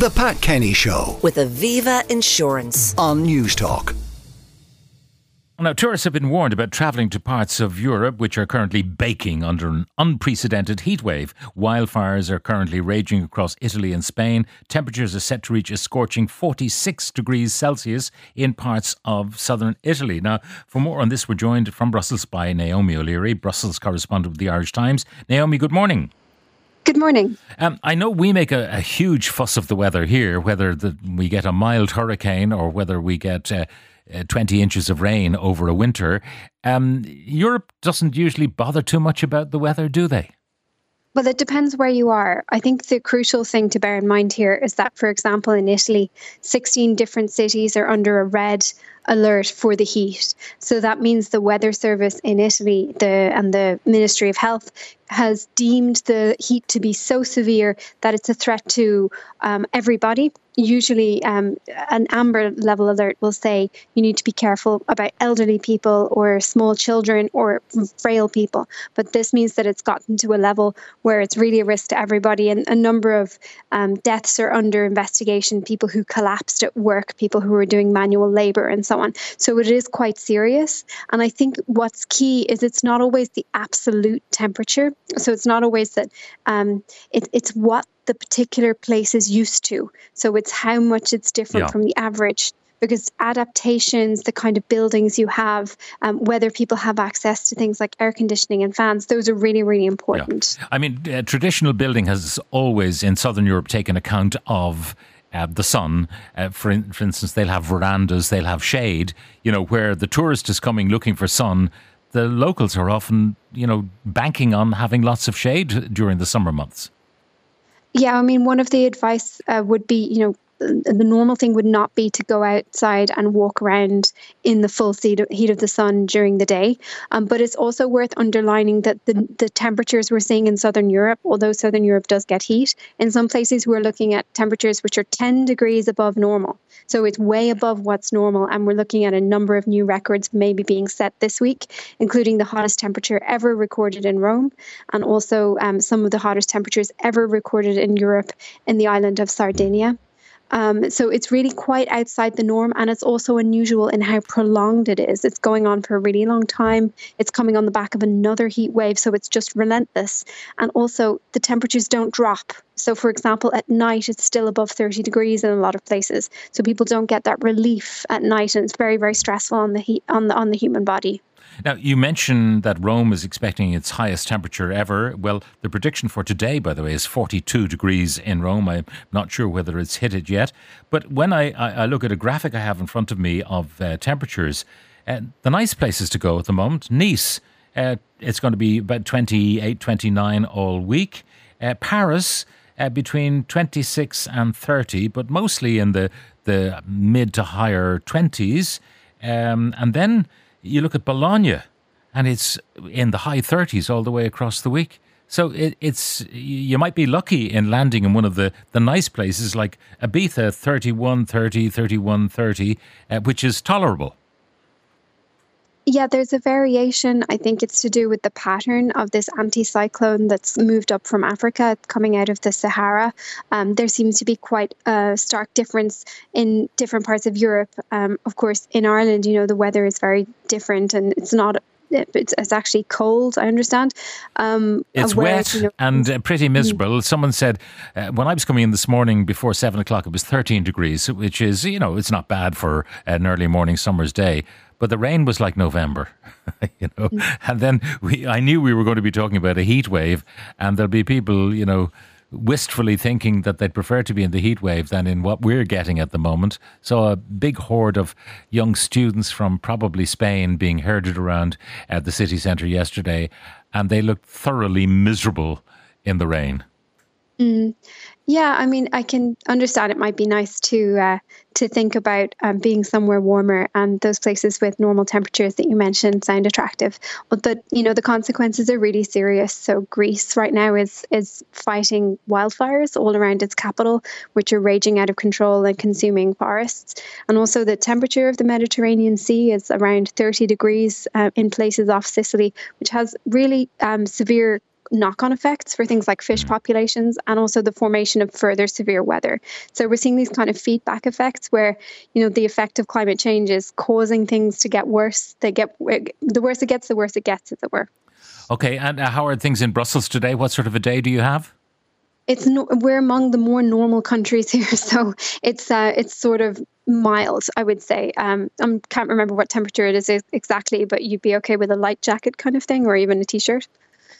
The Pat Kenny Show with Aviva Insurance. on Newstalk. Now, tourists have been warned about travelling to parts of Europe which are currently baking under an unprecedented heat wave. Wildfires are currently raging across Italy and Spain. Temperatures are set to reach a scorching 46 degrees Celsius in parts of southern Italy. Now, for more on this, we're joined from Brussels by Naomi O'Leary, Brussels correspondent with the Irish Times. Naomi, good morning. Good morning. Um, I know we make a, a, huge fuss of the weather here, whether the, we get a mild hurricane or whether we get uh, uh, 20 inches of rain over a winter. Um, Europe doesn't usually bother too much about the weather, do they? Well, it depends where you are. I think the crucial thing to bear in mind here is that, for example, in Italy, 16 different cities are under a red alert for the heat. So that means the weather service in Italy the, and the Ministry of Health has deemed the heat to be so severe that it's a threat to um, everybody. Usually, um, an amber level alert will say you need to be careful about elderly people or small children or frail people. But this means that it's gotten to a level where it's really a risk to everybody. And a number of um, deaths are under investigation people who collapsed at work, people who were doing manual labor, and so on. So it is quite serious. And I think what's key is it's not always the absolute temperature so it's not always that um, it, it's what the particular place is used to. So it's how much it's different yeah. from the average because adaptations, the kind of buildings you have, um, whether people have access to things like air conditioning and fans, those are really, really important. Yeah. I mean, uh, traditional building has always in Southern Europe taken account of. Uh, the sun, uh, for, in, for instance, they'll have verandas, they'll have shade, you know, where the tourist is coming looking for sun, the locals are often, you know, banking on having lots of shade during the summer months. Yeah, I mean, one of the advice uh, would be, you know, the normal thing would not be to go outside and walk around in the full heat of the sun during the day. Um, but it's also worth underlining that the, the temperatures we're seeing in Southern Europe, although Southern Europe does get heat, in some places we're looking at temperatures which are 10 degrees above normal. So it's way above what's normal. And we're looking at a number of new records maybe being set this week, including the hottest temperature ever recorded in Rome and also um, some of the hottest temperatures ever recorded in Europe in the island of Sardinia. Um, so it's really quite outside the norm, and it's also unusual in how prolonged it is. It's going on for a really long time. It's coming on the back of another heat wave, so it's just relentless. And also, the temperatures don't drop. So, for example, at night it's still above 30 degrees in a lot of places, so people don't get that relief at night, and it's very, very stressful on the heat on the on the human body. Now, you mentioned that Rome is expecting its highest temperature ever. Well, the prediction for today, by the way, is 42 degrees in Rome. I'm not sure whether it's hit it yet. But when I, I look at a graphic I have in front of me of uh, temperatures, uh, the nice places to go at the moment Nice, uh, it's going to be about 28, 29 all week. Uh, Paris, uh, between 26 and 30, but mostly in the, the mid to higher 20s. Um, and then you look at Bologna, and it's in the high 30s all the way across the week. So it, it's you might be lucky in landing in one of the, the nice places like Ibiza, 31, 30, 31, 30, uh, which is tolerable. Yeah, there's a variation. I think it's to do with the pattern of this anticyclone that's moved up from Africa, coming out of the Sahara. Um, there seems to be quite a stark difference in different parts of Europe. Um, of course, in Ireland, you know, the weather is very different and it's not it's, it's actually cold. I understand. Um, it's wet you know, and uh, pretty mm. miserable. Someone said uh, when I was coming in this morning before seven o'clock, it was thirteen degrees, which is you know it's not bad for an early morning summer's day. But the rain was like November, you know. Mm. And then we, I knew we were going to be talking about a heat wave, and there'll be people, you know, wistfully thinking that they'd prefer to be in the heat wave than in what we're getting at the moment. So a big horde of young students from probably Spain being herded around at the city centre yesterday, and they looked thoroughly miserable in the rain. Mm. Yeah, I mean, I can understand it might be nice to uh, to think about um, being somewhere warmer, and those places with normal temperatures that you mentioned sound attractive. But you know the consequences are really serious. So Greece right now is is fighting wildfires all around its capital, which are raging out of control and consuming forests. And also the temperature of the Mediterranean Sea is around 30 degrees uh, in places off Sicily, which has really um, severe knock on effects for things like fish mm. populations and also the formation of further severe weather. So we're seeing these kind of feedback effects where, you know, the effect of climate change is causing things to get worse. They get the worse it gets, the worse it gets, as it were. Okay, and uh, how are things in Brussels today? What sort of a day do you have? It's no, we're among the more normal countries here, so it's uh, it's sort of mild, I would say. Um, I can't remember what temperature it is exactly, but you'd be okay with a light jacket kind of thing, or even a t-shirt.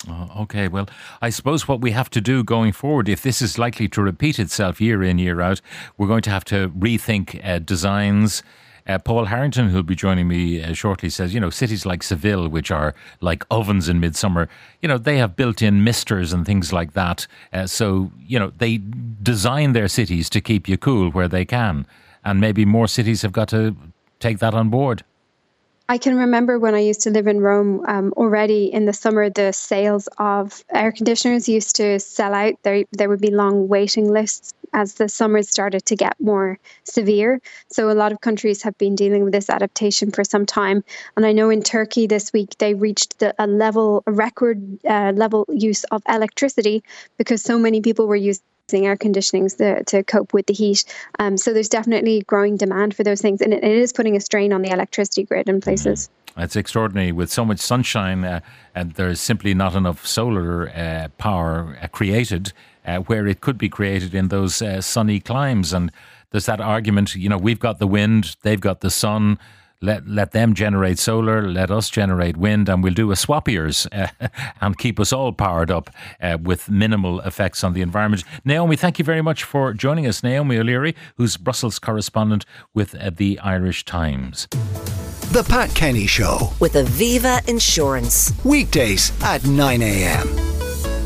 Oh, okay, well, I suppose what we have to do going forward, if this is likely to repeat itself year in, year out, we're going to have to rethink uh, designs, uh, Paul Harrington, who'll be joining me uh, shortly, says, you know, cities like Seville, which are like ovens in midsummer, you know, they have built in misters and things like that. Uh, so, you know, they design their cities to keep you cool where they can. And maybe more cities have got to take that on board. I can remember when I used to live in Rome um, already in the summer, the sales of air conditioners used to sell out. There, there would be long waiting lists as the summers started to get more severe. So, a lot of countries have been dealing with this adaptation for some time. And I know in Turkey this week they reached the, a level, a record uh, level use of electricity because so many people were using air conditionings to, to cope with the heat. Um, so there's definitely growing demand for those things, and it, it is putting a strain on the electricity grid in places. Mm-hmm. It's extraordinary. With so much sunshine, uh, and there's simply not enough solar uh, power uh, created uh, where it could be created in those uh, sunny climes. And there's that argument, you know, we've got the wind, they've got the sun let let them generate solar, let us generate wind, and we'll do a swappiers uh, and keep us all powered up uh, with minimal effects on the environment. Naomi, thank you very much for joining us. Naomi O'Leary, who's Brussels correspondent with uh, the Irish Times. The Pat Kenny Show with Aviva Insurance weekdays at 9 a.m.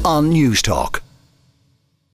on Newstalk.